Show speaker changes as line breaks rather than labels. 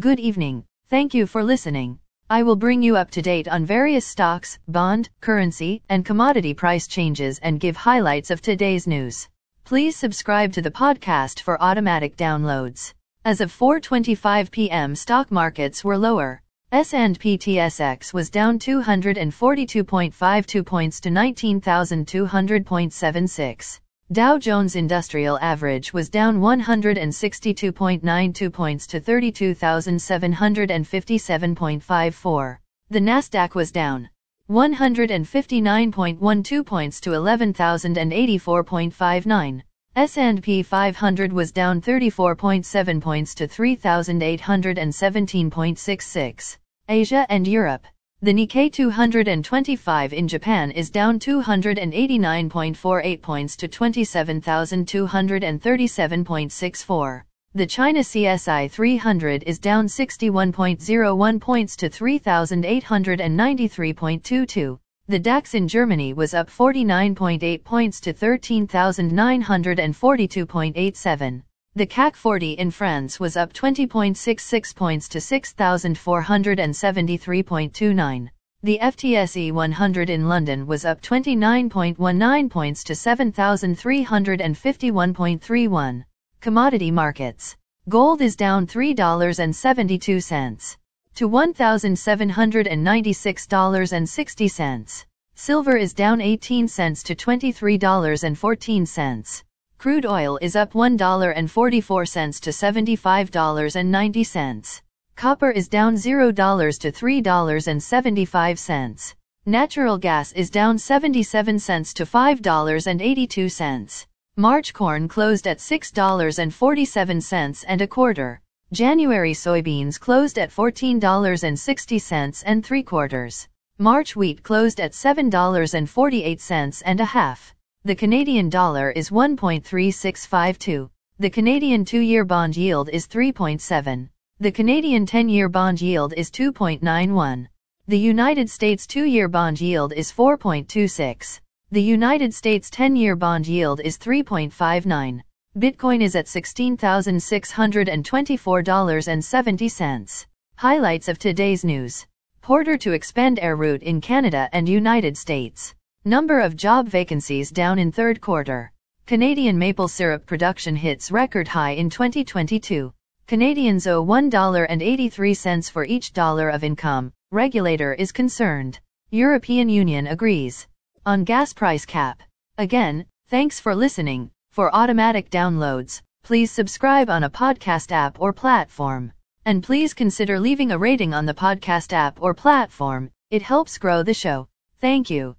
Good evening. Thank you for listening. I will bring you up to date on various stocks, bond, currency, and commodity price changes and give highlights of today's news. Please subscribe to the podcast for automatic downloads. As of 4:25 p.m. stock markets were lower. S&P TSX was down 242.52 points to 19,200.76. Dow Jones Industrial Average was down 162.92 points to 32,757.54. The Nasdaq was down 159.12 points to 11,084.59. S&P 500 was down 34.7 points to 3,817.66. Asia and Europe. The Nikkei 225 in Japan is down 289.48 points to 27,237.64. The China CSI 300 is down 61.01 points to 3,893.22. The DAX in Germany was up 49.8 points to 13,942.87. The CAC 40 in France was up 20.66 points to 6,473.29. The FTSE 100 in London was up 29.19 points to 7,351.31. Commodity markets. Gold is down $3.72 to $1,796.60. Silver is down 18 cents to $23.14. Crude oil is up $1.44 to $75.90. Copper is down $0 to $3.75. Natural gas is down 77 cents to $5.82. March corn closed at $6.47 and a quarter. January soybeans closed at $14.60 and three quarters. March wheat closed at $7.48 and a half. The Canadian dollar is 1.3652. The Canadian 2-year bond yield is 3.7. The Canadian 10-year bond yield is 2.91. The United States 2-year bond yield is 4.26. The United States 10-year bond yield is 3.59. Bitcoin is at $16,624.70. Highlights of today's news. Porter to expand air route in Canada and United States. Number of job vacancies down in third quarter. Canadian maple syrup production hits record high in 2022. Canadians owe $1.83 for each dollar of income. Regulator is concerned. European Union agrees. On gas price cap. Again, thanks for listening. For automatic downloads, please subscribe on a podcast app or platform. And please consider leaving a rating on the podcast app or platform. It helps grow the show. Thank you.